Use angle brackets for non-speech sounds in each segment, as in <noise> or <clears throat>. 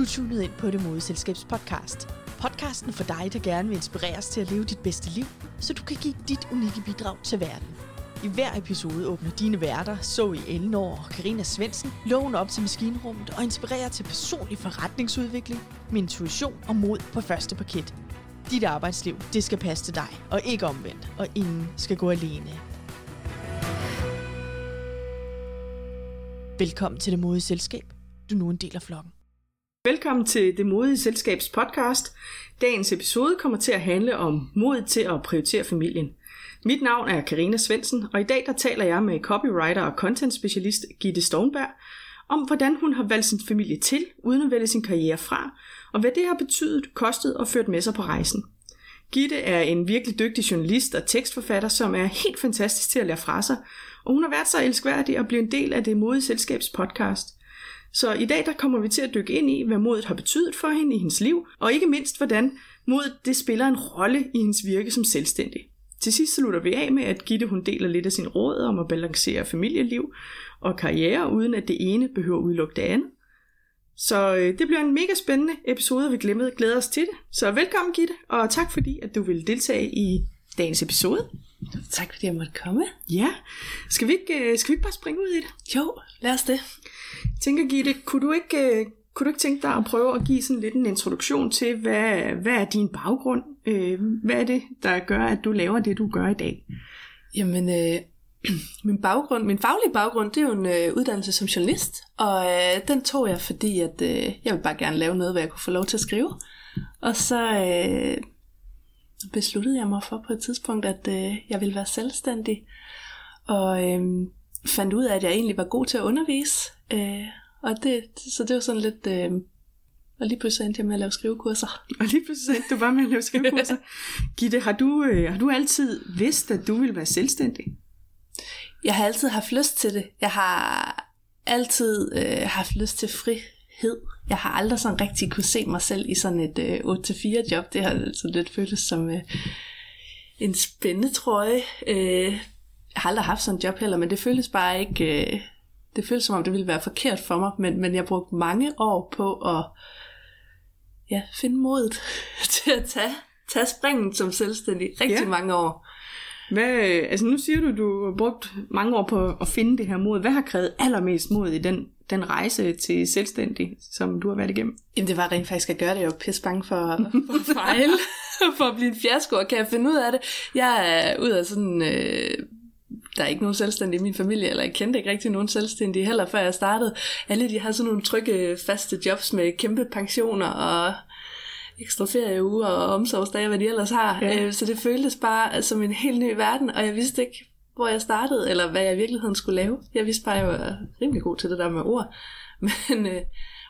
Du er tunet ind på Det Modeselskabs podcast. Podcasten for dig, der gerne vil inspireres til at leve dit bedste liv, så du kan give dit unikke bidrag til verden. I hver episode åbner dine værter, så i Elnor og Karina Svensen, loven op til maskinrummet og inspirerer til personlig forretningsudvikling med intuition og mod på første paket. Dit arbejdsliv, det skal passe til dig, og ikke omvendt, og ingen skal gå alene. Velkommen til Det Modige Selskab. Du er nu en del af flokken. Velkommen til Det Modige Selskabs podcast. Dagens episode kommer til at handle om mod til at prioritere familien. Mit navn er Karina Svensen, og i dag der taler jeg med copywriter og content specialist Gitte Stoneberg om, hvordan hun har valgt sin familie til, uden at vælge sin karriere fra, og hvad det har betydet, kostet og ført med sig på rejsen. Gitte er en virkelig dygtig journalist og tekstforfatter, som er helt fantastisk til at lære fra sig, og hun har været så elskværdig at blive en del af det modige selskabs podcast. Så i dag der kommer vi til at dykke ind i, hvad modet har betydet for hende i hendes liv, og ikke mindst hvordan modet det spiller en rolle i hendes virke som selvstændig. Til sidst slutter vi af med, at Gitte hun deler lidt af sin råd om at balancere familieliv og karriere, uden at det ene behøver at udelukke det andet. Så øh, det bliver en mega spændende episode, og vi glemmer glæder os til det. Så velkommen Gitte, og tak fordi, at du vil deltage i dagens episode. Tak fordi jeg måtte komme. Ja, skal vi ikke, øh, skal vi ikke bare springe ud i det? Jo, lad os det. Tænker Gitte, kunne du ikke, øh, kunne du ikke tænke dig at prøve at give sådan lidt en introduktion til, hvad, hvad er din baggrund? Øh, hvad er det, der gør, at du laver det, du gør i dag? Jamen, øh, <clears throat> min baggrund, min faglige baggrund, det er jo en øh, uddannelse som journalist, og øh, den tog jeg, fordi at øh, jeg vil bare gerne lave noget, hvor jeg kunne få lov til at skrive. Og så øh, besluttede jeg mig for på et tidspunkt, at øh, jeg ville være selvstændig, og øh, fandt ud af, at jeg egentlig var god til at undervise. Øh, og det, så det var sådan lidt... Øh, og lige pludselig endte jeg med at lave skrivekurser. <laughs> Og lige pludselig endte du bare med at lave skrivekurser. <laughs> Gitte, har du, øh, har du altid vidst, at du ville være selvstændig? Jeg har altid haft lyst til det. Jeg har altid øh, haft lyst til frihed. Jeg har aldrig sådan rigtig kunne se mig selv i sådan et øh, 8-4 job. Det har sådan lidt føltes som øh, en spændende trøje. Øh, jeg har aldrig haft sådan et job heller, men det føltes bare ikke... Øh, det føltes som om, det ville være forkert for mig, men, men jeg brugte mange år på at ja, finde modet <laughs> til at tage, tage springen som selvstændig. Rigtig ja. mange år. Hvad, altså nu siger du, du har brugt mange år på at finde det her mod. Hvad har krævet allermest mod i den, den rejse til selvstændig, som du har været igennem? Jamen det var rent faktisk at gøre det. Jeg var pisse bange for, for at fejle, <laughs> for at blive en fiasko, og kan jeg finde ud af det? Jeg er ud af sådan... Øh, der er ikke nogen selvstændige i min familie, eller jeg kendte ikke rigtig nogen selvstændige heller, før jeg startede. Alle de har sådan nogle trygge, faste jobs med kæmpe pensioner og ekstra ferieuger og omsorgsdage, hvad de ellers har. Ja. Øh, så det føltes bare som en helt ny verden, og jeg vidste ikke, hvor jeg startede, eller hvad jeg i virkeligheden skulle lave. Jeg vidste bare, at jeg var rimelig god til det der med ord. <laughs> Men øh,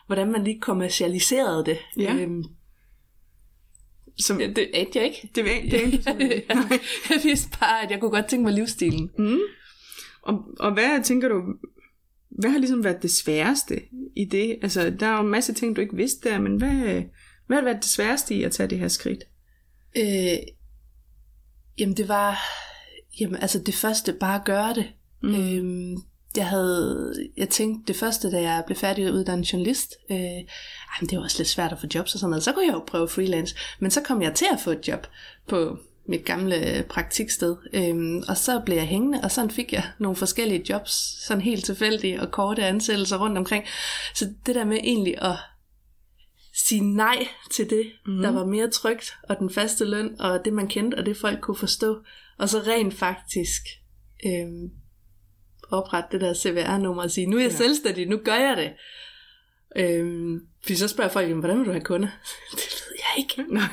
hvordan man lige kommercialiserede det. Ja. Øhm, Som, ja, det anede jeg ikke. det, det, det, det, jeg, jeg vidste bare, at jeg kunne godt tænke mig livsstilen. mm. og, og hvad tænker du, hvad har ligesom været det sværeste i det? Altså, der er jo en masse ting, du ikke vidste der, men hvad, hvad har været det sværeste i at tage det her skridt? Øh, jamen det var, jamen altså det første, bare at gøre det. Mm. Øhm, jeg havde, jeg tænkte det første, da jeg blev færdig uddannet journalist, øh, jamen det var også lidt svært at få jobs og sådan noget, så kunne jeg jo prøve freelance, men så kom jeg til at få et job på mit gamle praktiksted, øhm, og så blev jeg hængende, og sådan fik jeg nogle forskellige jobs, sådan helt tilfældige og korte ansættelser rundt omkring. Så det der med egentlig at sige nej til det, Mhm. mm. der var mere trygt, og den faste løn, og det man kendte, og det folk kunne forstå, og så rent faktisk øhm, oprette det der CVR-nummer og sige, nu er jeg Ja. selvstændig, nu gør jeg det. Øhm, fordi så spørger folk, "Jamen, hvordan vil du have kunder? <laughs> det ved jeg ikke. <laughs> Nej.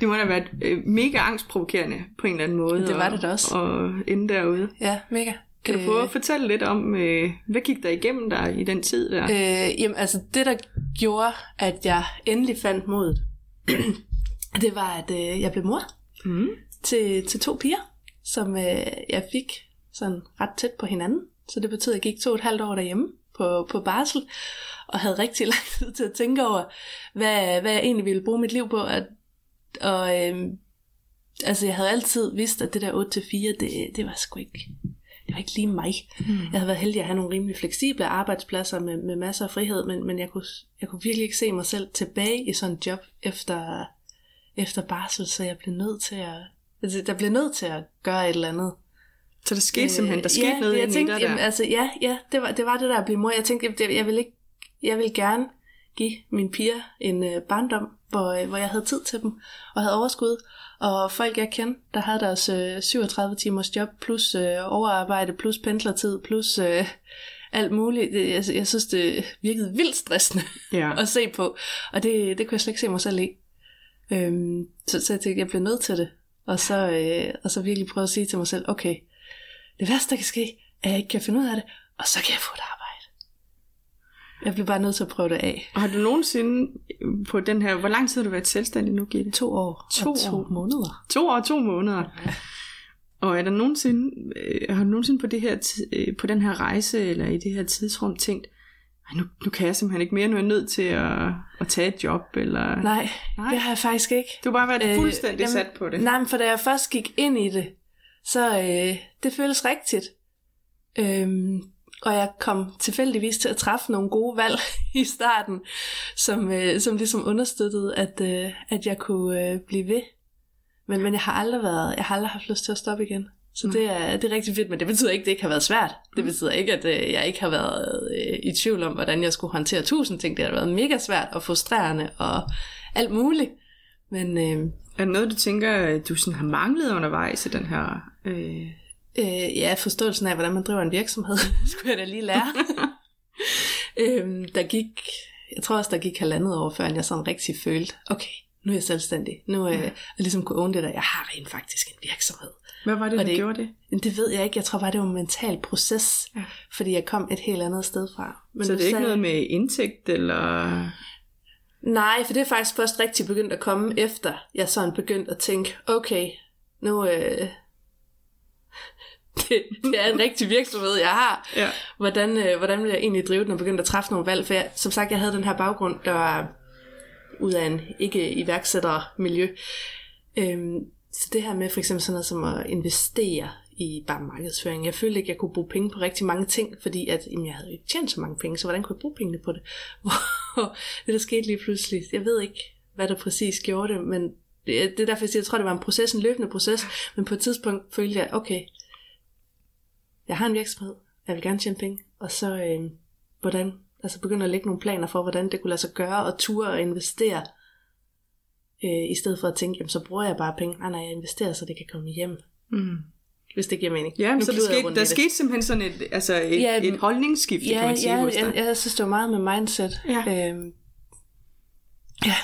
Det må da været øh, mega angstprovokerende på en eller anden måde. Det var og- det da også. Og ende derude. Ja, mega. Kan du prøve at fortælle lidt om, øh, hvad gik der igennem dig i den tid der? Øh, jamen, altså det, der gjorde, at jeg endelig fandt modet, <clears throat> det var, at øh, jeg blev mor Mm. til, til to piger, som øh, jeg fik sådan ret tæt på hinanden. Så det betød, at jeg gik to og et halvt år derhjemme på, på barsel, og havde rigtig <laughs> lang tid til at tænke over, hvad, hvad jeg egentlig ville bruge mit liv på. At, og øh, altså, jeg havde altid vidst, at det der 8-4, det, det var sgu ikke... det var ikke lige mig. Mm. Jeg havde været heldig at have nogle rimelig fleksible arbejdspladser med, med masser af frihed, men, men jeg, kunne, jeg kunne virkelig ikke se mig selv tilbage i sådan en job efter, efter barsel, så jeg blev nødt til at, altså, der blev nødt til at gøre et eller andet. Så der skete øh, simpelthen, der skete ja, noget jeg inde tænkte, i dig jamen, der. altså, ja, ja det, var, det var det der at blive mor. Jeg tænkte, jeg, jeg, vil ikke, jeg vil gerne give mine piger en øh, barndom, hvor, øh, hvor jeg havde tid til dem, og havde overskud. Og folk jeg kendte, der havde deres øh, 37 timers job, plus øh, overarbejde, plus pendlertid, plus øh, alt muligt. Det, jeg, jeg synes, det virkede vildt stressende Ja. <laughs> at se på, og det, det kunne jeg slet ikke se mig selv i. Øhm, så, så jeg tænkte, jeg blev nødt til det. Og så, øh, og så virkelig prøve at sige til mig selv, okay, det værste, der kan ske, er, at jeg ikke kan finde ud af det, og så kan jeg få et arbejde. Jeg blev bare nødt til at prøve det af. Og har du nogensinde på den her, hvor lang tid har du været selvstændig nu, Gitte? To år To og to år. måneder. To år og to måneder. Og er der nogensinde, øh, har du nogensinde på, det her, øh, på den her rejse, eller i det her tidsrum, tænkt, "Ej, nu, nu kan jeg simpelthen ikke mere, nu er jeg nødt til at, at tage et job, eller... Nej, Nej. Nej, det har jeg faktisk ikke. Du har bare været Øh, fuldstændig jamen, sat på det. Nej, men for da jeg først gik ind i det, så øh, det føles rigtigt. Øhm, og jeg kom tilfældigvis til at træffe nogle gode valg <laughs> i starten, som, øh, som ligesom understøttede, at, øh, at jeg kunne øh, blive ved. Men, men jeg har aldrig været, jeg har aldrig haft lyst til at stoppe igen. Så Mm. det er, det er rigtig fedt, men det betyder ikke, at det ikke har været svært. Det betyder ikke, at øh, jeg ikke har været øh, i tvivl om, hvordan jeg skulle håndtere tusind ting. Det har været mega svært og frustrerende og alt muligt. Men øh, Er der noget, du tænker, du sådan har manglet undervejs i den her... Øh... Øh, ja, forståelsen af, hvordan man driver en virksomhed, <laughs> skulle jeg da lige lære. <laughs> øhm, der gik, jeg tror også, der gik halvandet år, før jeg sådan rigtig følte, okay, nu er jeg selvstændig. Nu er jeg, jeg ligesom kunne own det der, jeg har rent faktisk en virksomhed. Hvad var det, der det- gjorde det? Det ved jeg ikke, jeg tror bare, det var en mental proces, Ja. ja. fordi jeg kom et helt andet sted fra. Men Så det er ikke sagde- noget med indtægt, eller... Nej, for det er faktisk først rigtig begyndt at komme efter, jeg sådan begyndte at tænke, okay, nu... Øh, det, det er en rigtig virksomhed, jeg har. Ja. hvordan, øh, hvordan vil jeg egentlig drive den og begynde at træffe nogle valg? For jeg, som sagt, jeg havde den her baggrund, der var ud af en ikke-iværksættermiljø. Øhm, så det her med for eksempel sådan noget som at investere i bare markedsføring. Jeg følte ikke, jeg kunne bruge penge på rigtig mange ting, fordi at, jamen, jeg havde ikke tjent så mange penge, så hvordan kunne jeg bruge pengene på det? <laughs> Hvor det der skete lige pludselig, jeg ved ikke, hvad der præcis gjorde det, men det, det er derfor, jeg siger, jeg tror, det var en proces, en løbende proces, men på et tidspunkt følte jeg, okay, jeg har en virksomhed, jeg vil gerne tjene penge, og så øh, hvordan, altså begynde at lægge nogle planer for, hvordan det kunne lade sig gøre, og ture og investere, øh, i stedet for at tænke, jamen så bruger jeg bare penge, nej nej, jeg investerer, så det kan komme hjem, Mm. hvis det giver mening. Ja, Nu så der skete, der skete simpelthen sådan et, altså et, Ja, et holdningsskift, kan Ja, man sige, ja hos dig. jeg, jeg synes, det var meget med mindset. Ja. Øhm, ja.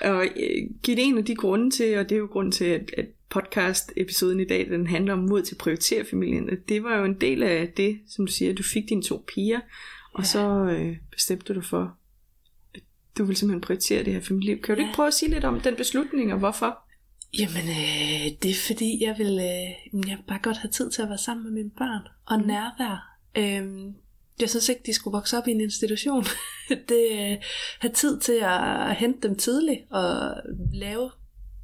Og øh, en af de grunde til, og det er jo grunden til, at, at podcast-episoden i dag, den handler om mod til at prioritere familien. Det var jo en del af det, som du siger, du fik dine to piger, og Ja. så øh, bestemte du for, at du vil simpelthen prioritere det her familieliv. Kan du Ja. ikke prøve at sige lidt om den beslutning, og hvorfor? Jamen, øh, det er fordi, jeg vil, øh, jeg vil bare godt have tid til at være sammen med mine børn. Og Mm. nærvær. Øhm, jeg synes ikke, de skulle vokse op i en institution. <laughs> det øh, have tid til at hente dem tidligt og lave,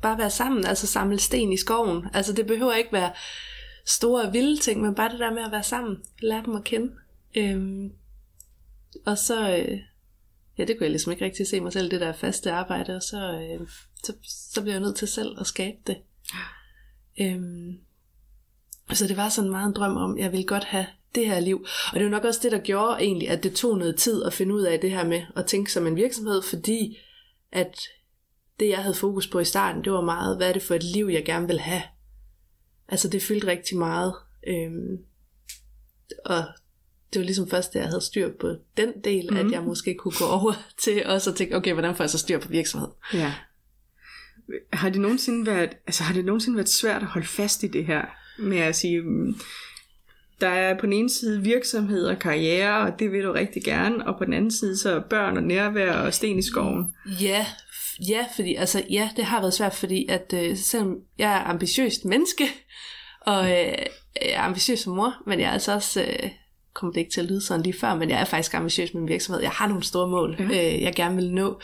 bare være sammen, altså samle sten i skoven. Altså det behøver ikke være store og vilde ting, men bare det der med at være sammen, lære dem at kende. Øhm, og så, øh, ja, det kunne jeg ligesom ikke rigtig se mig selv, det der faste arbejde, og så, øh, så, så blev jeg nødt til selv at skabe det. Øhm, så det var sådan meget en drøm om, jeg ville godt have det her liv. Og det var nok også det, der gjorde egentlig, at det tog noget tid at finde ud af det her med at tænke som en virksomhed, fordi at det, jeg havde fokus på i starten, det var meget, hvad er det for et liv, jeg gerne vil have. Altså det fyldte rigtig meget. Øhm, og det var ligesom først, da jeg havde styr på den del, mm. Mhm. at jeg måske kunne gå over <laughs> til også at tænke, okay, hvordan får jeg så styr på virksomhed? Ja. Har det nogensinde været, altså har det nogensinde været svært at holde fast i det her med at sige, mm, der er på den ene side virksomhed og karriere, og det vil du rigtig gerne, og på den anden side så børn og nærvær og sten i skoven. Ja, ja, fordi altså, ja, det har været svært, fordi at øh, selvom jeg er ambitiøst menneske, og øh, jeg er ambitiøs som mor, men jeg er altså også, øh, kommer det ikke til at lyde sådan lige før, men jeg er faktisk ambitiøs med min virksomhed. Jeg har nogle store mål, ja. øh, jeg gerne vil nå,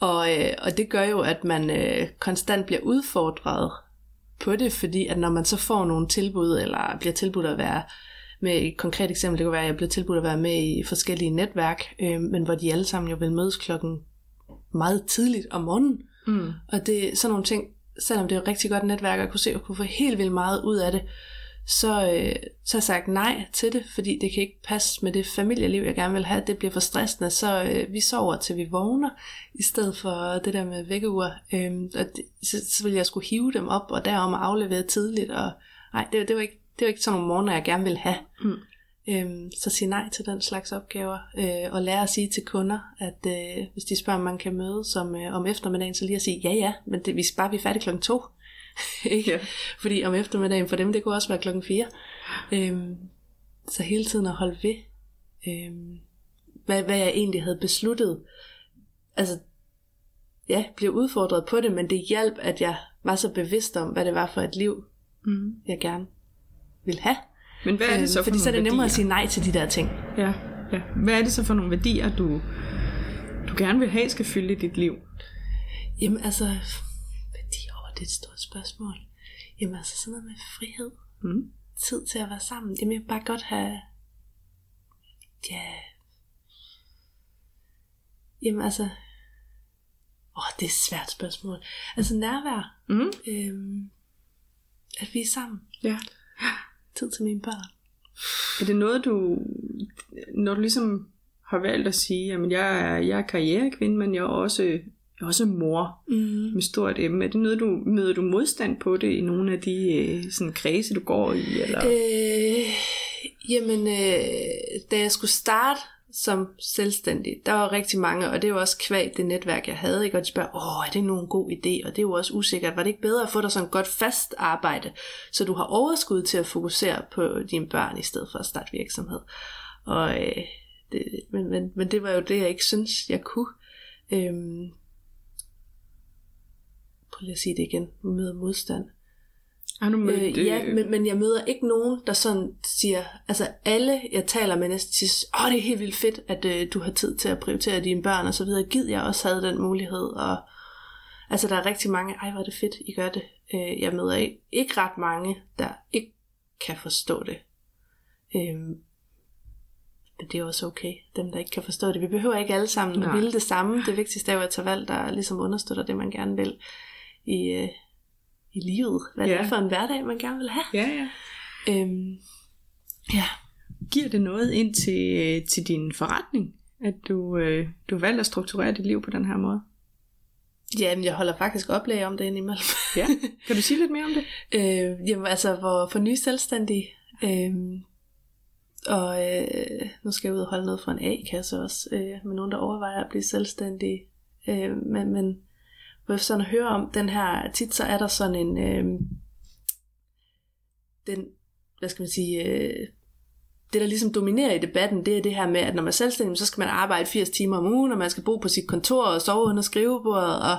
og, øh, og det gør jo, at man øh, konstant bliver udfordret på det, fordi at når man så får nogle tilbud, eller bliver tilbudt at være med et konkret eksempel, det kan være, at jeg bliver tilbudt at være med i forskellige netværk, øh, men hvor de alle sammen jo vil mødes klokken meget tidligt om morgenen. Mm. Og det er sådan nogle ting, selvom det er et rigtig godt netværk, og jeg kunne se, at jeg kunne få helt vildt meget ud af det, så, øh, så har jeg sagt nej til det, fordi det kan ikke passe med det familieliv, jeg gerne vil have. Det bliver for stressende, så øh, vi sover til vi vågner, i stedet for det der med vækkeur. Øh, og det, så, så vil jeg skulle hive dem op, og derom aflevere tidligt. Og, nej, det, det, var ikke, det var ikke sådan nogle morgener, jeg gerne vil have. Mm. Øhm, så sige nej til den slags opgaver, øh, og lære at sige til kunder, at øh, hvis de spørger, om man kan møde som, øh, om eftermiddagen, så lige at sige, ja ja, men det, vi skal bare blive færdige klokken to. <laughs> ikke? Ja. Fordi om eftermiddagen for dem, det kunne også være klokken 4. Øhm, så hele tiden at holde ved, øhm, hvad, hvad jeg egentlig havde besluttet. Altså, ja, blev udfordret på det, men det hjalp, at jeg var så bevidst om, hvad det var for et liv, Mm. jeg gerne ville have. Men hvad er det så Øhm, for fordi så er det nemmere at værdier? sige nej til de der ting. Ja, ja. Hvad er det så for nogle værdier, du, du gerne vil have, skal fylde i dit liv? Jamen altså, det er et stort spørgsmål. Jamen altså sådan noget med frihed, Mm. tid til at være sammen. Jamen jeg vil bare godt have, ja, jamen altså, åh det er et svært spørgsmål. Altså nærvær, Mm. øhm, at vi er sammen, Ja. tid til mine børn. Er det noget, du, når du ligesom har valgt at sige, at jeg er, jeg er karrierekvinde, men jeg er også, jeg er også mor Mm. med stort M. Er det noget, du møder du modstand på det i nogle af de øh, sådan, kredse, du går i? Eller? Øh, jamen, øh, da jeg skulle starte som selvstændig, der var rigtig mange, og det var også kvæg det netværk, jeg havde, ikke? og de spørger, åh, er det nu en god idé? Og det er jo også usikkert. Var det ikke bedre at få dig sådan et godt fast arbejde, så du har overskud til at fokusere på dine børn, i stedet for at starte virksomhed? Og, øh, det, men, men, men det var jo det, jeg ikke synes, jeg kunne. Øhm, lige at sige det igen. Møder modstand. Har du mødt, Øh, ja, men, men jeg møder ikke nogen, der sådan siger, altså alle, jeg taler med næsten siger, åh, det er helt vildt fedt, at øh, du har tid til at prioritere dine børn og så videre. Gid jeg også havde den mulighed, og altså der er rigtig mange, ej, hvor er det fedt, I gør det. Øh, jeg møder ikke, ikke ret mange, der ikke kan forstå det. Øh, men det er også okay, dem der ikke kan forstå det. Vi behøver ikke alle sammen at Nej. ville det samme. Det vigtigste er jo at tage valg, der ligesom understøtter det, man gerne vil i, øh, i livet. Hvad ja. det er for en hverdag, man gerne vil have. Ja, ja. Øhm, ja. Giver det noget ind til, øh, til din forretning, at du, øh, du har valgt at strukturere dit liv på den her måde? ja, men jeg holder faktisk oplæg om det indimellem. Ja. <laughs> Kan du sige lidt mere om det? øh, jamen altså, hvor for nye selvstændige. Øhm, og øh, nu skal jeg ud og holde noget for en A-kasse også, øh, med nogen, der overvejer at blive selvstændige. Øh, men, men hvor jeg sådan hører om den her, tit så er der sådan en, øh, den, hvad skal man sige, øh, det der ligesom dominerer i debatten, det er det her med, at når man er selvstændig, så skal man arbejde 80 timer om ugen, og man skal bo på sit kontor og sove under skrivebordet, og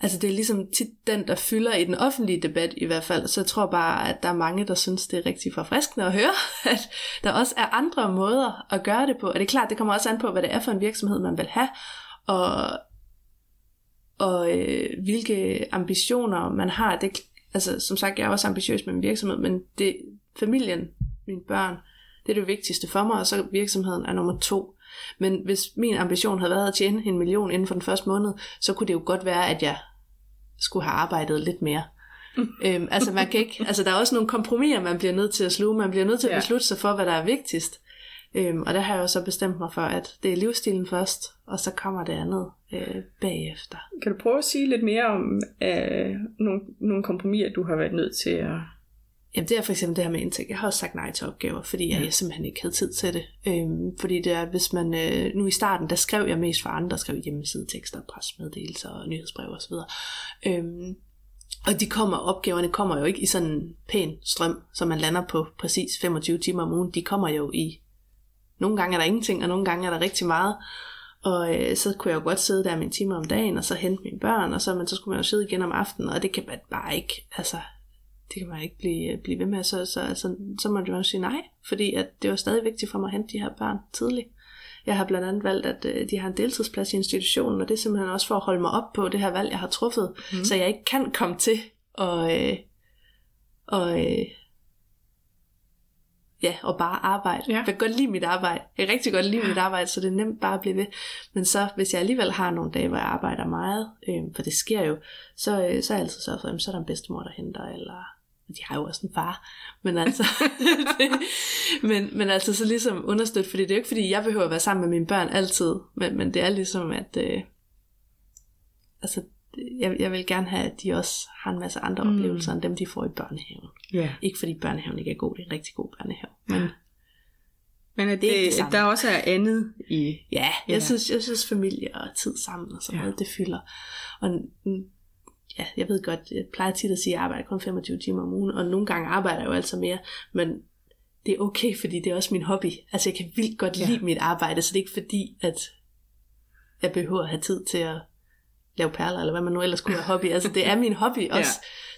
altså det er ligesom tit den, der fylder i den offentlige debat i hvert fald, så jeg tror bare, at der er mange, der synes, det er rigtig forfriskende at høre, <laughs> at der også er andre måder at gøre det på, og det er klart, det kommer også an på, hvad det er for en virksomhed, man vil have, og, og øh, hvilke ambitioner man har. Det, altså, som sagt, jeg er også ambitiøs med min virksomhed, men det, familien, mine børn, det er det vigtigste for mig, og så virksomheden er nummer to. Men hvis min ambition havde været at tjene en million inden for den første måned, så kunne det jo godt være, at jeg skulle have arbejdet lidt mere. <laughs> øhm, altså man kan ikke, altså der er også nogle kompromiser, man bliver nødt til at sluge. Man bliver nødt til at beslutte sig for, hvad der er vigtigst. Øhm, og der har jeg jo så bestemt mig for, at det er livsstilen først, og så kommer det andet øh, bagefter. Kan du prøve at sige lidt mere om øh, nogle, nogle kompromiser, du har været nødt til at... Jamen det er for eksempel det her med indtægt. Jeg har også sagt nej til opgaver, fordi jeg, jeg simpelthen ikke havde tid til det. Øhm, fordi det er, hvis man, øh, nu i starten, der skrev jeg mest for andre, der skrev hjemmesidetekster, presmeddelelser og nyhedsbrev osv. Øhm, og de kommer, opgaverne kommer jo ikke i sådan en pæn strøm, så man lander på præcis 25 timer om ugen. De kommer jo i, nogle gange er der ingenting, og nogle gange er der rigtig meget. Og øh, så kunne jeg jo godt sidde der en time om dagen, og så hente mine børn, og så, men så skulle man jo sidde igen om aftenen, og det kan man bare ikke, altså, det kan man ikke blive, blive ved med, så, så, altså, så må man jo sige nej, fordi at det var stadig vigtigt for mig at hente de her børn tidligt. Jeg har blandt andet valgt, at øh, de har en deltidsplads i institutionen, og det er simpelthen også for at holde mig op på det her valg, jeg har truffet, mm. så jeg ikke kan komme til at, øh, og, øh, ja, og bare arbejde. Ja. Jeg kan godt lide mit arbejde. Jeg kan rigtig godt lide mit arbejde, så det er nemt bare at blive ved. Men så, hvis jeg alligevel har nogle dage, hvor jeg arbejder meget, øh, for det sker jo, så, øh, så er jeg altid sørget for, at så er der en bedstemor, der henter, eller de har jo også en far, men altså, <laughs> det, men, men altså så ligesom understøtte, fordi det er jo ikke fordi, jeg behøver at være sammen med mine børn altid, men, men det er ligesom, at øh, altså, jeg, jeg vil gerne have, at de også har en masse andre Mm. oplevelser, end dem de får i børnehaven. Ja. Ikke fordi børnehaven ikke er god, det er en rigtig god børnehave, men Men at, Det er ikke det, at der også er andet i... ja, jeg, Ja. Synes, jeg synes familie og tid sammen og sådan Ja. ja. noget, det fylder. Og ja, jeg ved godt, jeg plejer tit at sige, at jeg arbejder kun 25 timer om ugen, og nogle gange arbejder jeg jo altså mere, men det er okay, fordi det er også min hobby. Altså jeg kan vildt godt Ja. lide mit arbejde, så det er ikke fordi, at jeg behøver at have tid til at lave perler, eller hvad man nu ellers skulle have hobby. Altså det er min hobby også,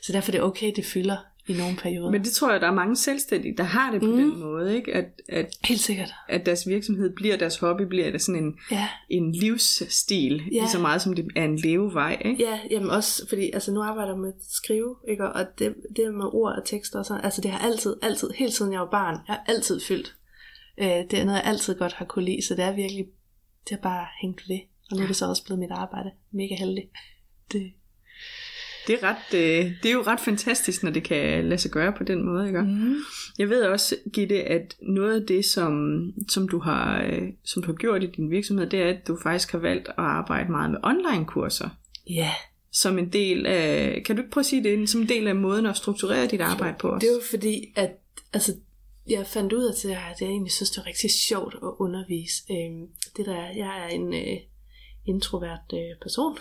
så derfor er det okay, det fylder i nogle perioder. Men det tror jeg, der er mange selvstændige, der har det på mm. Den måde, ikke? At, at, Helt sikkert. at deres virksomhed bliver deres hobby, bliver det sådan en, Ja. en livsstil, ja. Ja. lige så meget som det er en levevej, ikke? Ja, jamen også, fordi altså nu arbejder jeg med at skrive, ikke? og det, det med ord og tekster og sådan, altså det har altid, altid, helt siden jeg var barn, jeg har altid fyldt. Øh, det er noget, jeg altid godt har kunne lide, så det er virkelig, det har bare hængt ved. Og nu er det så også blevet mit arbejde. Mega heldig. Det, Det er, ret, øh, det er jo ret fantastisk, når det kan lade sig gøre på den måde, ikke? mm. Jeg ved også, Gitte, at noget af det, som, som, du har, øh, som du har gjort i din virksomhed, det er, at du faktisk har valgt at arbejde meget med online-kurser. Ja, Som en del af, kan du ikke prøve at sige det, som en del af måden at strukturere dit arbejde på os? det var fordi, at altså, jeg fandt ud af, til, at jeg egentlig synes, det var rigtig sjovt at undervise. Øhm, det der, er- jeg er en øh, introvert øh, person,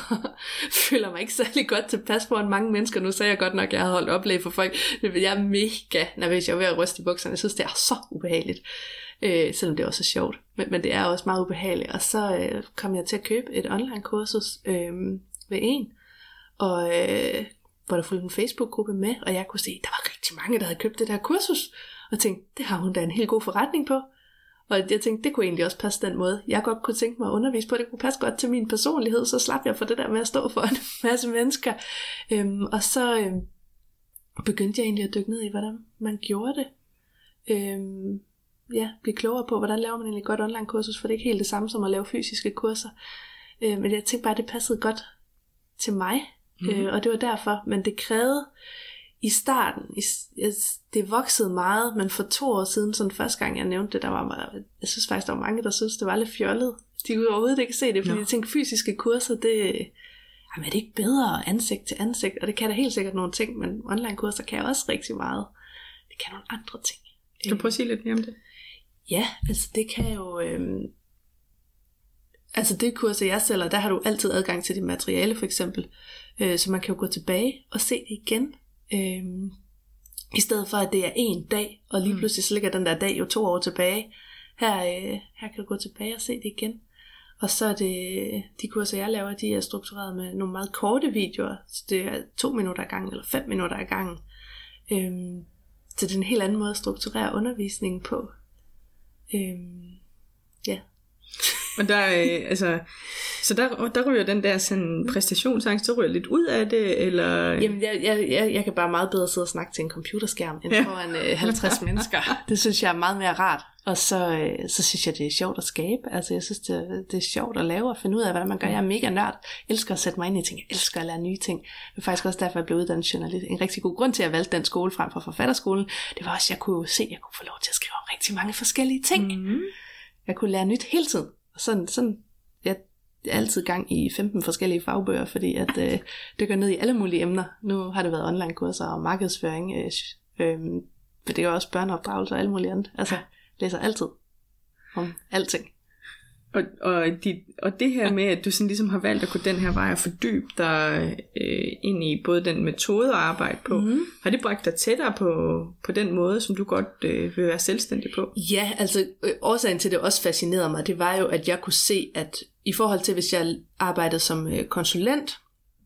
<laughs> føler mig ikke særlig godt tilpas foran mange mennesker. Nu sagde jeg godt nok, at jeg havde holdt oplæg for folk. Jeg er mega nervøs. Jeg er ved at ryste i bukserne. Jeg synes, det er så ubehageligt. Øh, selvom det også er sjovt. Men, men det er også meget ubehageligt. Og så øh, kom jeg til at købe et online kursus øh, ved en. Og øh, hvor der fulgte en Facebook-gruppe med, og jeg kunne se, at der var rigtig mange, der havde købt det der kursus. Og tænkte, det har hun da en helt god forretning på. Og jeg tænkte, det kunne egentlig også passe den måde. Jeg godt kunne tænke mig at undervise på, det kunne passe godt til min personlighed, så slap jeg for det der med at stå for en <laughs> masse mennesker. Øhm, og så øhm, begyndte jeg egentlig at dykke ned i, hvordan man gjorde det. Øhm, ja, blive klogere på, hvordan laver man egentlig godt online kursus, for det er ikke helt det samme som at lave fysiske kurser. Øh, men jeg tænkte bare, at det passede godt til mig, Mhm. mm. øh, og det var derfor. Men det krævede i starten, i, jeg, det voksede meget, men for to år siden, sådan første gang jeg nævnte det, der var, jeg synes faktisk, der var mange, der synes det var lidt fjollet. De kunne overhovedet ikke se det, fordi Nå. tænkte, fysiske kurser, det, jamen, er det ikke bedre ansigt til ansigt? Og det kan da helt sikkert nogle ting, men online kurser kan også rigtig meget. Det kan nogle andre ting. Kan du prøve at sige lidt mere om det? Ja, altså det kan jo... Øhm, altså det kurser, jeg sælger, der har du altid adgang til dit materiale for eksempel. Øh, så man kan jo gå tilbage og se det igen. Øhm, I stedet for, at det er en dag, og lige Mm. pludselig så ligger den der dag jo to år tilbage. Her, øh, her kan du gå tilbage og se det igen. Og så er det, de kurser, jeg laver, de er struktureret med nogle meget korte videoer. Så det er to minutter ad gangen, eller fem minutter ad gangen. Øhm, så det er en helt anden måde at strukturere undervisningen på. Øhm, ja. Og der, øh, altså, så der, der ryger den der sådan præstationsangst, så ryger lidt ud af det, eller... Jamen, jeg, jeg, jeg, jeg kan bare meget bedre sidde og snakke til en computerskærm, end Ja. foran øh, 50 <laughs> mennesker. Det synes jeg er meget mere rart. Og så, øh, så synes jeg, det er sjovt at skabe. Altså, jeg synes, det, det er sjovt at lave og finde ud af, hvordan man gør. Jeg er mega nørd. Jeg elsker at sætte mig ind i ting. Jeg elsker at lære nye ting. Det er faktisk også derfor, jeg blev uddannet journalist. En rigtig god grund til, at jeg valgte den skole frem for forfatterskolen, det var også, at jeg kunne se, at jeg kunne få lov til at skrive om rigtig mange forskellige ting. Mm. Jeg kunne lære nyt hele tiden. Sådan, sådan jeg er altid gang i 15 forskellige fagbøger, fordi at, øh, det går ned i alle mulige emner. Nu har det været online kurser og markedsføring, øh, øh, for det er også børneopdragelse og alt muligt andet. Altså, læser altid om alting. Og, og, de, og det her med, at du sådan ligesom har valgt at gå den her vej og fordybe dig øh, ind i både den metode at arbejde på, mm. Har det bragt dig tættere på, på den måde, som du godt øh, vil være selvstændig på? Ja, altså øh, årsagen til, det også fascinerede mig, det var jo, at jeg kunne se, at i forhold til, hvis jeg arbejdede som øh, konsulent,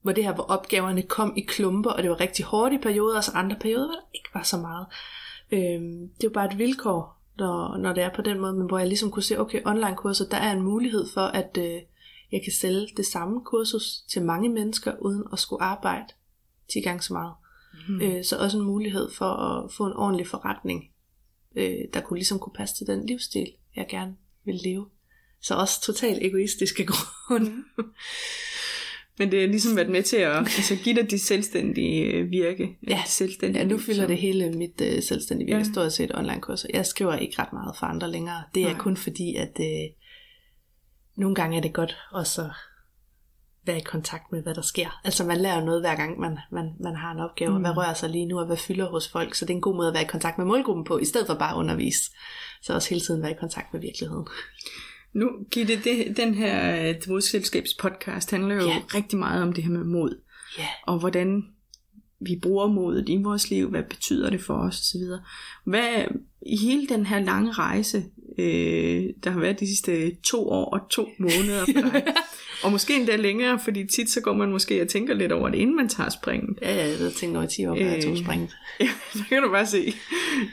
hvor det her, hvor opgaverne kom i klumper, og det var rigtig hårdt i perioder, og så andre perioder, hvor der ikke var så meget. Øhm, det jo bare et vilkår, når, når det er på den måde, men hvor jeg ligesom kunne se, okay, online-kurser, der er en mulighed for, at øh, jeg kan sælge det samme kursus til mange mennesker, uden at skulle arbejde 10 gange så meget. Mm. Øh, så også en mulighed for at få en ordentlig forretning, øh, der kunne ligesom kunne passe til den livsstil, jeg gerne vil leve. Så også totalt egoistiske <laughs> grunde. Men det er ligesom været med til at altså, give dig de selvstændige øh, virke. Ja, selvstændige ja nu fylder som... det hele mit uh, selvstændige virke ja. stort set online kurser. Jeg skriver ikke ret meget for andre længere. Det er Nej. kun fordi, at uh, nogle gange er det godt også at være i kontakt med, hvad der sker. Altså man lærer noget hver gang, man, man, man har en opgave, mm. hvad rører sig lige nu, og hvad fylder hos folk. Så det er en god måde at være i kontakt med målgruppen på, i stedet for bare at undervise. Så også hele tiden være i kontakt med virkeligheden. Nu, Gitte, det, den her modselskabs podcast handler jo ja. rigtig meget om det her med mod. Ja. Og hvordan vi bruger modet i vores liv, hvad betyder det for os osv. Hvad i hele den her lange rejse, øh, der har været de sidste to år og to måneder for <laughs> dig, og måske endda længere, fordi tit så går man måske og tænker lidt over det, inden man tager springet. Ja, ja, jeg tænkt over 10 år, før jeg tog øh, springet. <laughs> Ja, så kan du bare se.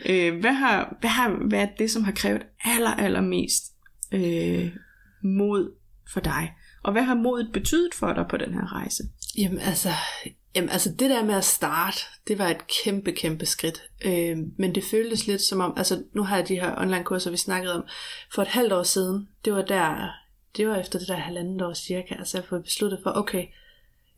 Øh, hvad, har, hvad har været det, som har krævet aller, allermest øh, mod for dig? Og hvad har modet betydet for dig på den her rejse? Jamen altså, jamen altså det der med at starte, det var et kæmpe, kæmpe skridt. Øh, men det føltes lidt som om, altså nu har jeg de her online kurser, vi snakkede om, for et halvt år siden, det var der, det var efter det der halvandet år cirka, altså jeg fået besluttet for, okay,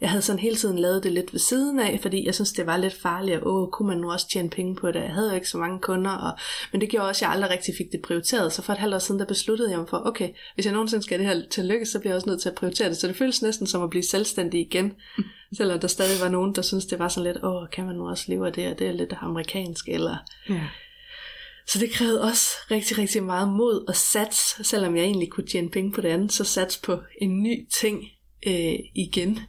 jeg havde sådan hele tiden lavet det lidt ved siden af, fordi jeg synes, det var lidt farligt, og åh, kunne man nu også tjene penge på det? Jeg havde jo ikke så mange kunder, og, men det gjorde også, at jeg aldrig rigtig fik det prioriteret. Så for et halvt år siden, der besluttede jeg mig for, okay, hvis jeg nogensinde skal det her til lykkes, så bliver jeg også nødt til at prioritere det. Så det føles næsten som at blive selvstændig igen. Mm. <laughs> Selvom der stadig var nogen, der synes det var sådan lidt, åh, kan man nu også leve af det, og det er lidt amerikansk, eller... Ja. Så det krævede også rigtig, rigtig meget mod og sats, selvom jeg egentlig kunne tjene penge på det andet, så sats på en ny ting øh, igen.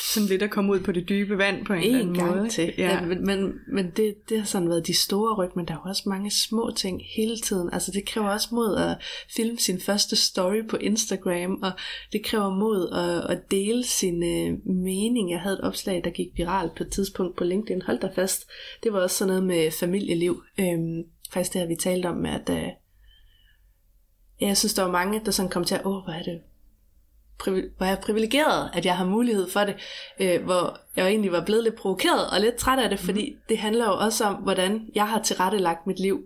Sådan lidt at komme ud på det dybe vand på en, en eller anden gang måde. til. Ja. ja men men, men det, det har sådan været de store ryg, men der er jo også mange små ting hele tiden. Altså det kræver også mod at filme sin første story på Instagram, og det kræver mod at, at dele sin uh, mening. Jeg havde et opslag, der gik viralt på et tidspunkt på LinkedIn. Hold da fast. Det var også sådan noget med familieliv. Øhm, faktisk det har vi talt om, at uh, jeg synes, der var mange, der sådan kom til at, åh, hvor er det hvor jeg er privilegeret, at jeg har mulighed for det, øh, hvor jeg egentlig var blevet lidt provokeret og lidt træt af det, fordi mm. det handler jo også om, hvordan jeg har tilrettelagt mit liv.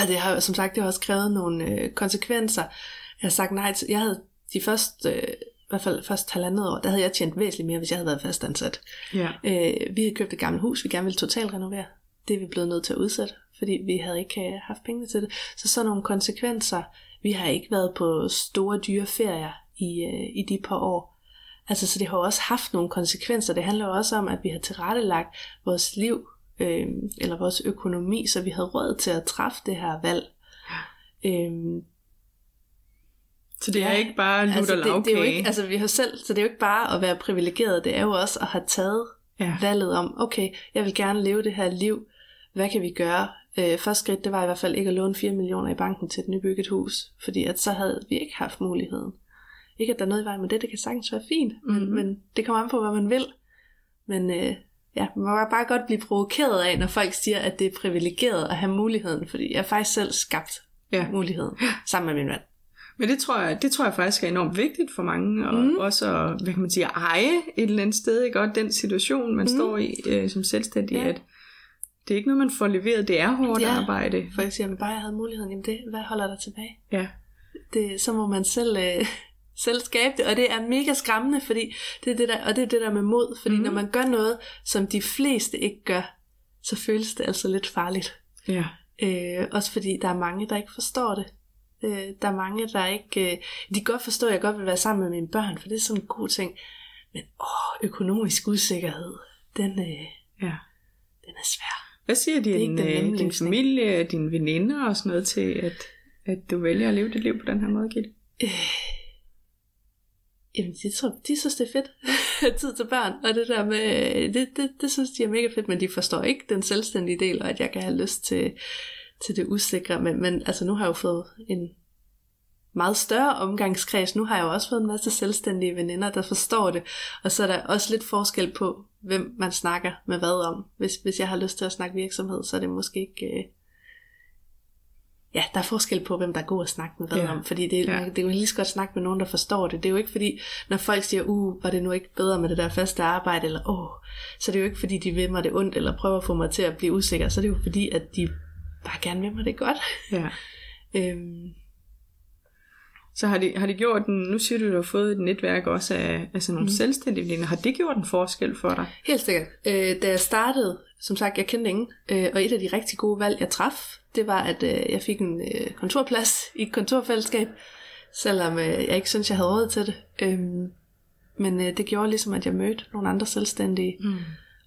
Og det har som sagt det har også krævet nogle øh, konsekvenser. Jeg har sagt nej til, jeg havde de første, øh, i hvert fald først halvandet år, der havde jeg tjent væsentligt mere, hvis jeg havde været fastansat. Ja. Øh, vi havde købt et gammelt hus, vi gerne ville totalt renovere. Det er vi blevet nødt til at udsætte, fordi vi havde ikke øh, haft penge til det. Så sådan nogle konsekvenser. Vi har ikke været på store dyre ferier i, øh, i de par år. Altså, så det har også haft nogle konsekvenser. Det handler jo også om, at vi har tilrettelagt vores liv, øh, eller vores økonomi, så vi havde råd til at træffe det her valg. Øh, så det er ja, ikke bare lut altså, og det, det er jo ikke, altså vi har selv, så det er jo ikke bare at være privilegeret, det er jo også at have taget ja. valget om, okay, jeg vil gerne leve det her liv, hvad kan vi gøre? Øh, første skridt, det var i hvert fald ikke at låne 4 millioner i banken til et nybygget hus, fordi at så havde vi ikke haft muligheden. Ikke at der er noget i vejen med det, det kan sagtens være fint, men, mm-hmm. men det kommer an på, hvad man vil. Men øh, ja, man må bare godt blive provokeret af, når folk siger, at det er privilegeret at have muligheden, fordi jeg har faktisk selv skabt ja. muligheden sammen med min mand. Men det tror jeg, det tror jeg faktisk er enormt vigtigt for mange, og mm. også at, hvad kan man sige, at eje et eller andet sted, ikke? Og den situation, man mm. står i øh, som selvstændig, ja. at det er ikke noget, man får leveret, det er hårdt ja. arbejde. For jeg siger, at bare jeg havde muligheden, jamen det, hvad holder der tilbage? Ja. Det, så må man selv øh, selv skabe det, og det er mega skræmmende, fordi det er det der, og det er det der med mod, fordi mm. når man gør noget, som de fleste ikke gør, så føles det altså lidt farligt. Ja. Øh, også fordi der er mange, der ikke forstår det. Øh, der er mange, der ikke... Øh, de kan godt forstå, at jeg godt vil være sammen med mine børn, for det er sådan en god ting. Men åh, økonomisk usikkerhed, den, øh, ja. den er svær. Hvad siger din, øh, din familie, dine veninder og sådan noget til, at, at du vælger at leve dit liv på den her måde, Gitte? Øh, Jamen, de, tror, de synes, det er fedt. <laughs> Tid til børn, og det der med, det, det, det synes de er mega fedt, men de forstår ikke den selvstændige del, og at jeg kan have lyst til, til det usikre. Men, men altså, nu har jeg jo fået en meget større omgangskreds. Nu har jeg jo også fået en masse selvstændige veninder, der forstår det. Og så er der også lidt forskel på, hvem man snakker med hvad om. Hvis, hvis jeg har lyst til at snakke virksomhed, så er det måske ikke... Øh, Ja, der er forskel på, hvem der er god at snakke med hvad Ja. om, fordi det, Ja. ja. det er jo lige så godt snakke med nogen, der forstår det. Det er jo ikke fordi, når folk siger, uh, var det nu ikke bedre med det der faste arbejde, eller åh, oh, så er det jo ikke fordi, de vil mig det ondt, eller prøver at få mig til at blive usikker, så er det jo fordi, at de bare gerne vil mig det godt. Ja. <laughs> Øhm, Så har de, har de gjort den, nu siger du, at du har fået et netværk også af, af sådan nogle mm. selvstændige veninder. Har det gjort en forskel for dig? Helt sikkert. Øh, da jeg startede, som sagt, jeg kendte ingen, øh, og et af de rigtig gode valg, jeg traf, det var, at øh, jeg fik en øh, kontorplads i et kontorfællesskab, selvom øh, jeg ikke synes, jeg havde råd til det. Øhm, men øh, det gjorde ligesom, at jeg mødte nogle andre selvstændige, Mm.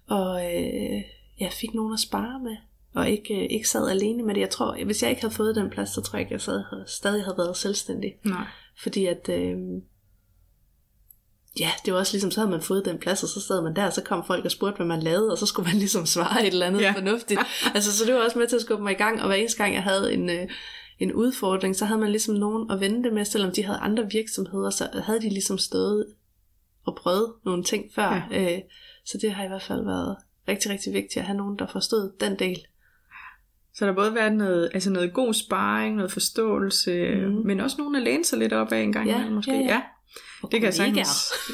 og øh, jeg fik nogen at spare med, og ikke, øh, ikke sad alene med det. Jeg tror, hvis jeg ikke havde fået den plads, så tror jeg ikke, jeg sad, stadig havde været selvstændig. Nej. Fordi at, øh, ja, det var også ligesom, så havde man fået den plads, og så sad man der, og så kom folk og spurgte, hvad man lavede, og så skulle man <laughs> ligesom svare et eller andet Ja. fornuftigt. <laughs> altså, så det var også med til at skubbe mig i gang, og hver eneste gang, jeg havde en, øh, en udfordring, så havde man ligesom nogen at vente med, selvom de havde andre virksomheder, så havde de ligesom stået og prøvet nogle ting før. Ja. Øh, så det har i hvert fald været rigtig, rigtig vigtigt at have nogen, der forstod den del. Så der både været noget, altså noget god sparring, noget forståelse, mm. Men også nogen at læne sig lidt op af en gang Ja, måske. ja, ja. ja. Det kan jeg sagtens.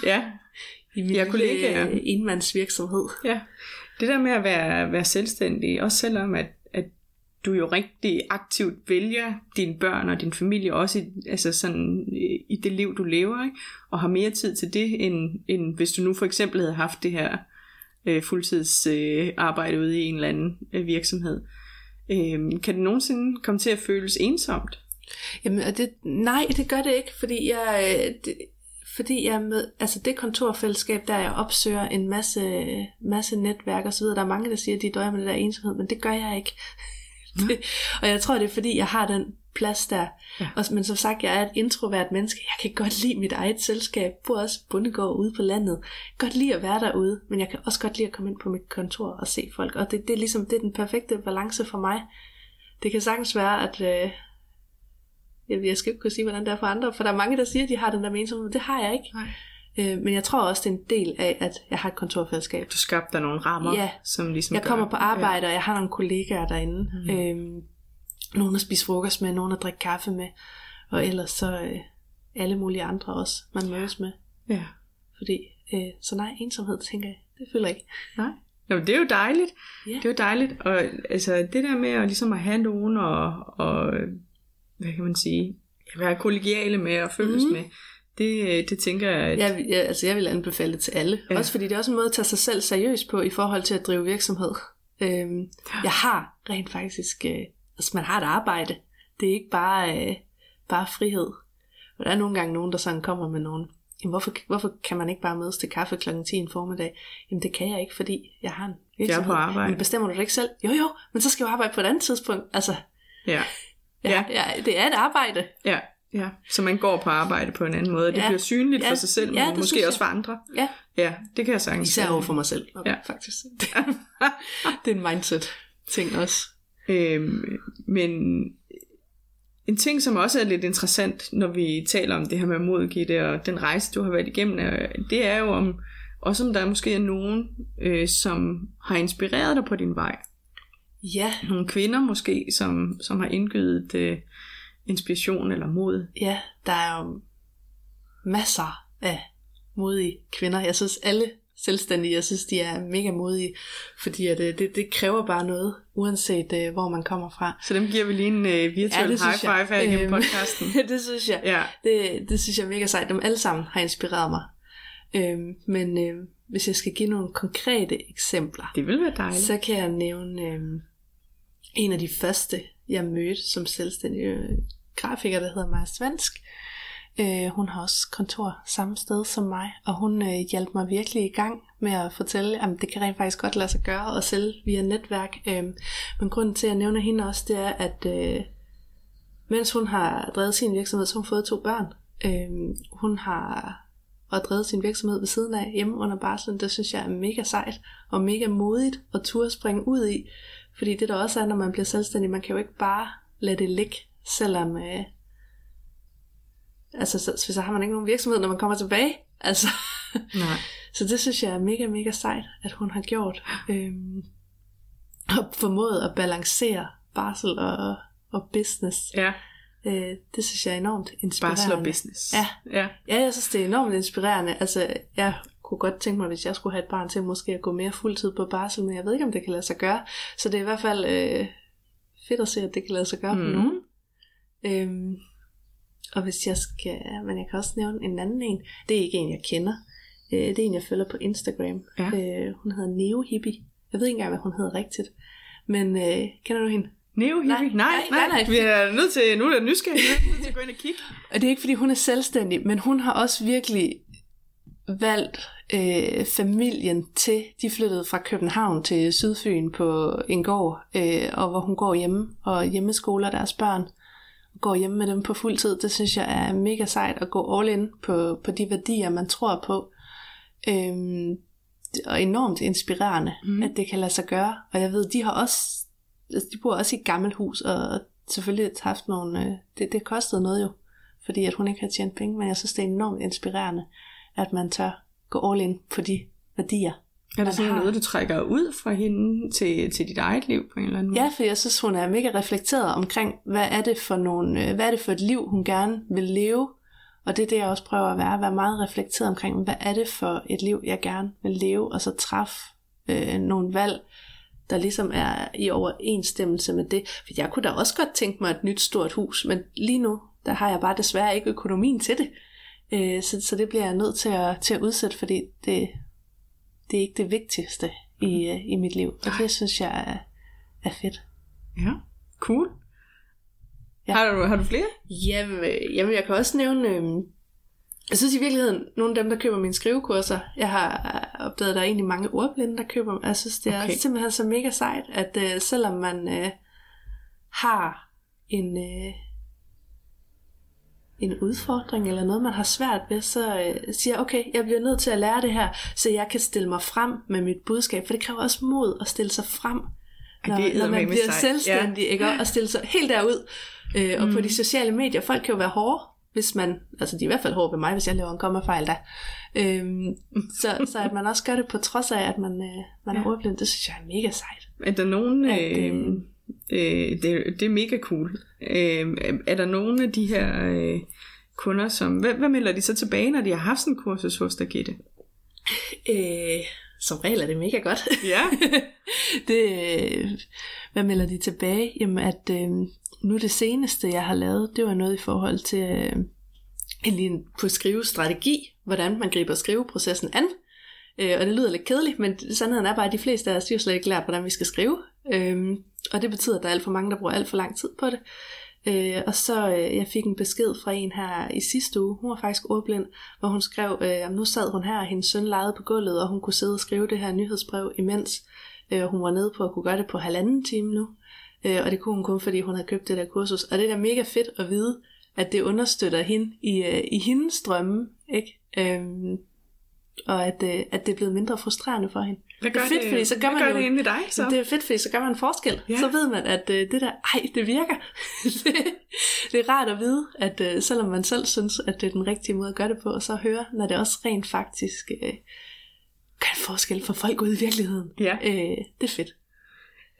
Ja, <laughs> I min Ja, kollegaer. lille enmandsvirksomhed. ja. Det der med at være, være selvstændig, også selvom at, at du jo rigtig aktivt vælger dine børn og din familie, også i, altså sådan, i det liv, du lever, ikke? og har mere tid til det, end, end hvis du nu for eksempel havde haft det her øh, fuldtidsarbejde øh, arbejde ude i en eller anden øh, virksomhed. Øh, kan det nogensinde komme til at føles ensomt? Jamen, og det, nej, det gør det ikke, fordi jeg, øh, det, fordi jeg med, altså det kontorfællesskab, der jeg opsøger en masse, masse netværk og så videre, der er mange, der siger, at de døjer med det der ensomhed, men det gør jeg ikke. Det, <laughs> og jeg tror, det er fordi, jeg har den plads der. Ja. Ja. Og, men som sagt, jeg er et introvert menneske. Jeg kan godt lide mit eget selskab. Bor også bundegård ude på landet. Godt lide at være derude, men jeg kan også godt lide at komme ind på mit kontor og se folk. Og det, det er ligesom det er den perfekte balance for mig. Det kan sagtens være, at øh, jeg, jeg skal ikke kunne sige, hvordan det er for andre, for der er mange, der siger, at de har den der ensomhed. Det har jeg ikke. Nej. Øh, men jeg tror også, det er en del af, at jeg har et kontorfællesskab. Du skabte dig nogle rammer, Ja. som ligesom Jeg gør- kommer på arbejde, og jeg har nogle kollegaer derinde. Mm. Øhm, nogen at spise frokost med, nogen at drikke kaffe med, og ellers så øh, alle mulige andre også, man mødes med. Ja. ja. Fordi, øh, så nej, ensomhed, tænker jeg, det føler jeg ikke. Nej. Nå, det er jo dejligt. Ja. Det er jo dejligt. Og altså, det der med at, ligesom at have nogen og, og hvad kan man sige, være kollegiale med og følges mm. Med, det, det tænker jeg, at Jeg, jeg, altså, jeg vil anbefale det til alle. Ja. Ja. Også fordi det er også en måde at tage sig selv seriøst på i forhold til at drive virksomhed. Øhm, jeg har rent faktisk, øh, altså man har et arbejde. Det er ikke bare, øh, bare frihed. Og der er nogle gange nogen, der sådan kommer med nogen. Jamen, hvorfor, hvorfor kan man ikke bare mødes til kaffe klokken 10 en formiddag? Jamen det kan jeg ikke, fordi jeg har en virksomhed. på arbejde. Men bestemmer du det ikke selv? Jo jo, men så skal jeg arbejde på et andet tidspunkt. Altså, ja, ja, ja. det er et arbejde. ja, ja. Så man går på arbejde på en anden måde. Det Ja. bliver synligt Ja. for sig selv, Ja, men måske også for andre. Ja, Ja, det kan jeg sagtens. især over for mig selv, Ja. ja. faktisk. <laughs> det er en mindset ting også. Øhm, men en ting, som også er lidt interessant, når vi taler om det her med mod, Gitte, og den rejse, du har været igennem, det er jo om, også om der måske er nogen, øh, som har inspireret dig på din vej. Ja, Nogle kvinder måske, som, som har indgivet øh, inspiration eller mod. ja, der er jo masser af modige kvinder. Jeg synes alle selvstændige, jeg synes de er mega modige, fordi at, øh, det, det kræver bare noget, uanset øh, hvor man kommer fra. Så dem giver vi lige en øh, virtuel det high jeg. five her igennem Øhm, podcasten. <laughs> det synes jeg. Ja, Det, det synes jeg er mega sejt. Dem alle sammen har inspireret mig. Øhm, men øh, hvis jeg skal give nogle konkrete eksempler, det vil være dejligt. så kan jeg nævne øh, en af de første, jeg mødte som selvstændig øh, grafiker, der hedder Maja Svensk. Øh, Øh, hun har også kontor samme sted som mig, og hun øh, hjalp mig virkelig i gang med at fortælle, at det kan rent faktisk godt lade sig gøre at sælge via netværk. Øh, men grunden til, at jeg nævner hende også, det er, at øh, mens hun har drevet sin virksomhed, så har hun fået to børn. Øh, hun har og drevet sin virksomhed ved siden af hjemme under barslen, det synes jeg er mega sejt og mega modigt at turde springe ud i. Fordi det der også er, når man bliver selvstændig, man kan jo ikke bare lade det ligge, selvom... Øh, altså, så, så har man ikke nogen virksomhed, når man kommer tilbage. Altså, Nej. <laughs> så det synes jeg er mega, mega sejt, at hun har gjort. Øhm, og formået at balancere barsel og, og business. Ja, Øh, det synes jeg er enormt inspirerende. barsel og business. Ja. ja. Ja, jeg synes, det er enormt inspirerende. Altså, jeg kunne godt tænke mig, hvis jeg skulle have et barn til, måske at gå mere fuldtid på barsel, men jeg ved ikke, om det kan lade sig gøre. Så det er i hvert fald øh, fedt at se, at det kan lade sig gøre mm. For nogen. Øhm, og hvis jeg skal, men jeg kan også nævne en anden en. Det er ikke en, jeg kender. Øh, det er en, jeg følger på Instagram. Ja. Øh, hun hedder Neo Hippie. Jeg ved ikke engang, hvad hun hedder rigtigt. Men øh, kender du hende? Neo Nej, hippie? Nej, nej, nej, nej. Vi er nødt til, nu er der nysgerrig, vi er nødt til at gå ind og kigge. <laughs> Og det er ikke, fordi hun er selvstændig, men hun har også virkelig valgt øh, familien til. De flyttede fra København til Sydfyn på en gård, øh, og hvor hun går hjemme og hjemmeskoler deres børn. Går hjemme med dem på fuld tid. Det synes jeg er mega sejt at gå all in på, på de værdier, man tror på. Øhm, og enormt inspirerende, mm. at det kan lade sig gøre. Og jeg ved, de har også, altså, de bor også i et gammelt hus, og selvfølgelig haft nogle, øh, det, det kostede noget jo, fordi at hun ikke har tjent penge, men jeg synes, det er enormt inspirerende, at man tør gå all in på de værdier. Er der Man sådan har- noget, du trækker ud fra hende til, til dit eget liv på en eller anden måde? Ja, for jeg synes, hun er mega reflekteret omkring, hvad er det for nogle, øh, hvad er det for et liv, hun gerne vil leve, og det er det, jeg også prøver at være, være meget reflekteret omkring, hvad er det for et liv, jeg gerne vil leve, og så træffe øh, nogle valg, der ligesom er i overensstemmelse med det. For jeg kunne da også godt tænke mig et nyt stort hus, men lige nu, der har jeg bare desværre ikke økonomien til det. Øh, så, så det bliver jeg nødt til at, til at udsætte, fordi det, det er ikke det vigtigste i, øh, i mit liv. Og det synes jeg er, er fedt. ja. Cool. Ja. Har, du, har du flere? Jamen, øh, jamen jeg kan også nævne, øh, jeg synes i virkeligheden, nogle af dem, der køber mine skrivekurser, jeg har opdaget, at der er egentlig mange ordblinde, der køber dem. Jeg synes, det er Okay. simpelthen så mega sejt, at øh, selvom man øh, har en, øh, en udfordring eller noget, man har svært ved, så øh, siger jeg, okay, jeg bliver nødt til at lære det her, så jeg kan stille mig frem med mit budskab, for det kræver også mod at stille sig frem, når, det er når man bliver sejt. selvstændig, ikke? Og stille sig helt derud. Øh, og mm. på de sociale medier, folk kan jo være hårde, hvis man, altså de er i hvert fald hårde ved mig, hvis jeg laver en kommafejl der. Øhm, så, så at man også gør det på trods af, at man, øh, man er Ja. ordblind, det synes jeg er mega sejt. Er der nogen... At, Øh, øh, det, det er mega cool. Øh, er der nogen af de her øh, kunder, som... Hvad, hvad melder de så tilbage, når de har haft sådan en kursus hos dig, Gitte? Øh, som regel er det mega godt. Ja. <laughs> det, øh, hvad melder de tilbage? Jamen, at øh, nu det seneste, jeg har lavet, det var noget i forhold til øh, lige på skrivestrategi, hvordan man griber skriveprocessen an. Øh, og det lyder lidt kedeligt, men sandheden er bare, at de fleste af os har slet ikke lært, hvordan vi skal skrive. Øh, og det betyder, at der er alt for mange, der bruger alt for lang tid på det. Øh, og så øh, jeg fik en besked fra en her i sidste uge, hun var faktisk ordblind, hvor hun skrev, øh, at nu sad hun her, og hendes søn legede på gulvet, og hun kunne sidde og skrive det her nyhedsbrev imens. Øh, hun var nede på at kunne gøre det på halvanden time nu. Øh, og det kunne hun kun, fordi hun havde købt det der kursus. Og det er da mega fedt at vide, at det understøtter hende i, øh, i hendes drømme, ikke? Øhm, og at, øh, at det er blevet mindre frustrerende for hende. Hvad Det er fedt, fordi så gør man gør jo- det i dig, så? Det er fedt, fordi så gør man en forskel. Ja. Så ved man, at øh, det der, ej, det virker. <laughs> det, det er rart at vide, at øh, selvom man selv synes, at det er den rigtige måde at gøre det på, og så høre, når det også rent faktisk øh, gør en forskel for folk ude i virkeligheden. Ja. Øh, det er fedt.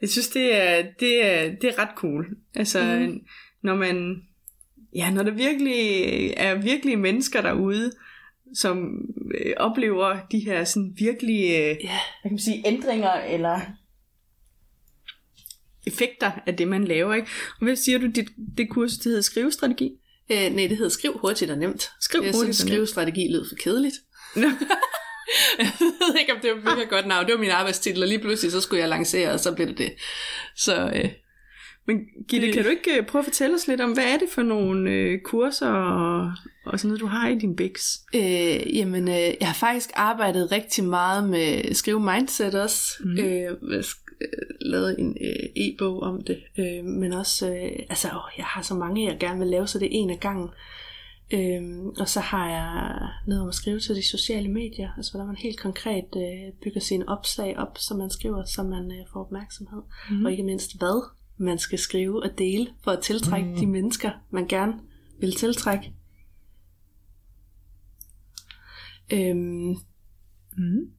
Jeg synes, det er, det er, det er ret cool. Altså, mm. Når man... Ja, når der virkelig er virkelige mennesker derude, som øh, oplever de her sådan virkelig, øh, Ja. hvad kan man sige, ændringer eller effekter af det, man laver. Ikke? Og hvad siger du, dit, det kursus, det hedder skrivestrategi? Øh, nej, det hedder skriv hurtigt og nemt. Skriv jeg hurtigt synes, skrivestrategi lød for kedeligt. <laughs> Jeg ved ikke, om det var mega godt navn. Det var min arbejdstitel, og lige pludselig så skulle jeg lancere, og så blev det det. Så øh, Men Gitte, Det- kan du ikke øh, prøve at fortælle os lidt om, hvad er det for nogle øh, kurser og, og sådan noget, du har i din Bix? Øh, jamen, øh, jeg har faktisk arbejdet rigtig meget med skrive mindset også. Mm. Øh, jeg lavet en øh, e-bog om det. Øh, men også, øh, altså, åh, jeg har så mange, jeg gerne vil lave, så det er en af gangen. Øh, og så har jeg noget om at skrive til de sociale medier, altså hvordan man helt konkret øh, bygger sine opslag op, som man skriver, så man øh, får opmærksomhed. Mm. Og ikke mindst, hvad man skal skrive og dele, for at tiltrække mm. de mennesker, man gerne vil tiltrække. Øhm, Mm.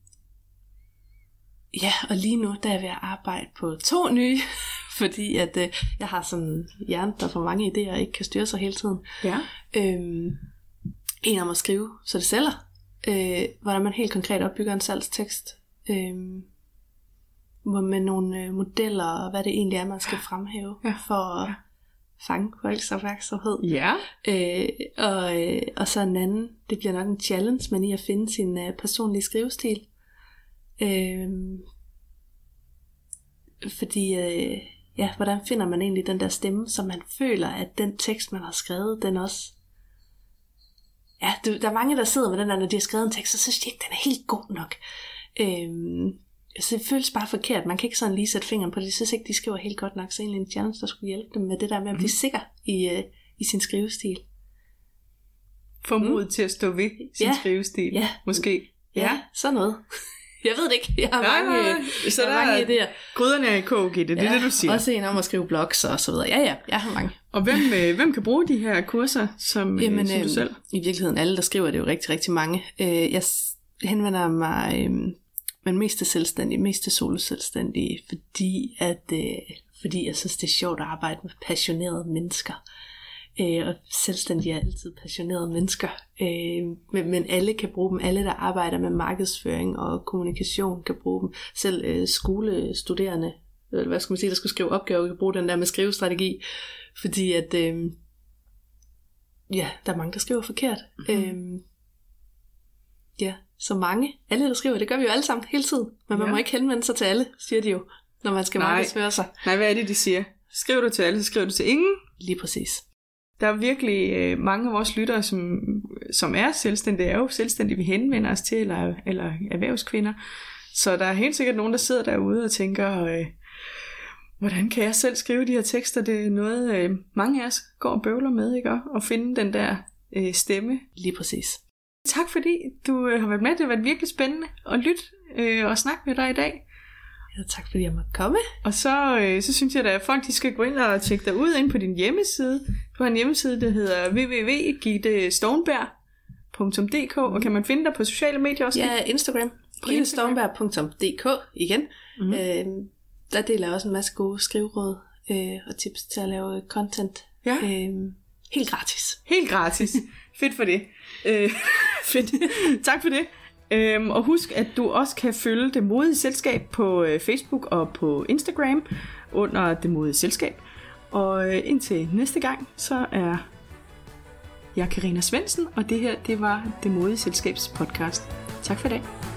ja, og lige nu der er jeg ved at arbejde på to nye <laughs> fordi at øh, jeg har sådan en hjerne, der får mange idéer og ikke kan styre sig hele tiden. Ja. Øhm, en om at skrive, så det sælger. Øh, hvordan man helt konkret opbygger en salgstekst. Øh, med nogle øh, modeller, og hvad det egentlig er, man skal fremhæve Ja. for at fange folks opmærksomhed. Ja. Øh, og, øh, og så en anden, det bliver nok en challenge, men i at finde sin øh, personlige skrivestil. Øh, fordi, øh, ja, hvordan finder man egentlig den der stemme, så man føler, at den tekst, man har skrevet, den også... Ja, du, der er mange, der sidder med den der, når de har skrevet en tekst, så synes de ikke, den er helt god nok. Øh, så det føles bare forkert. Man kan ikke sådan lige sætte fingeren på det. Jeg synes ikke, de skriver helt godt nok. Så egentlig en challenge, der skulle hjælpe dem med det der med at blive sikker i, øh, i sin skrivestil. Få mod til at stå ved sin Ja. skrivestil. Ja. Måske. Ja, sådan noget. <laughs> Jeg ved det ikke. Jeg har Nej, mange, nej, nej. Så jeg der mange er- idéer. Gryderne er i kog, Gitte. Det er det, du siger. Også en om at skrive blogs og så videre. Ja, ja, jeg har mange. Og hvem, øh, hvem kan bruge de her kurser, som, Jamen, Jamen, som du selv? I virkeligheden, alle der skriver, det er jo rigtig, rigtig mange. Øh, jeg henvender mig, øh, men mest til selvstændige, mest til solo selvstændige, fordi, at, øh, fordi jeg synes, det er sjovt at arbejde med passionerede mennesker. Øh, og selvstændige er altid passionerede mennesker. Øh, men, men alle kan bruge dem. Alle, der arbejder med markedsføring og kommunikation, kan bruge dem. Selv øh, skolestuderende, eller hvad skal man sige, der skal skrive opgaver, kan bruge den der med skrivestrategi. Fordi at, øh, ja, der er mange, der skriver forkert. Mm-hmm. Øhm, ja, så mange. Alle, der skriver, det gør vi jo alle sammen hele tiden. Men man Ja. må ikke henvende sig til alle, siger de jo, når man skal Nej. markedsføre sig. Nej, hvad er det, de siger? Skriver du til alle, så skriver du til ingen. Lige præcis. Der er virkelig øh, mange af vores lyttere, som, som er selvstændige, er jo selvstændige, vi henvender os til, eller, eller erhvervskvinder. Så der er helt sikkert nogen, der sidder derude og tænker, øh, hvordan kan jeg selv skrive de her tekster? Det er noget, øh, mange af os går og bøvler med, ikke? Og- finde den der øh, stemme. Lige præcis. Tak fordi du øh, har været med. Det har været virkelig spændende at lytte øh, og snakke med dig i dag. Ja, tak fordi jeg måtte komme. Og så, øh, så synes jeg da, at folk de skal gå ind og tjekke dig ud ind på din hjemmeside. Du har en hjemmeside, der hedder www.gittestonberg.dk Og kan man finde dig på sociale medier også? Ja, Instagram. gittestormberg.dk igen. Mm-hmm. Øhm, der deler jeg også en masse gode skriveråd øh, og tips til at lave content. Ja. Øhm, helt gratis. Helt gratis. Fedt for det. Øh, <laughs> fedt. tak for det. Øhm, og husk, at du også kan følge Det Modige Selskab på øh, Facebook og på Instagram under Det Modige Selskab. Og øh, indtil næste gang, så er jeg Karina Svensen, og det her, det var Det Modige Selskabs podcast. Tak for i dag.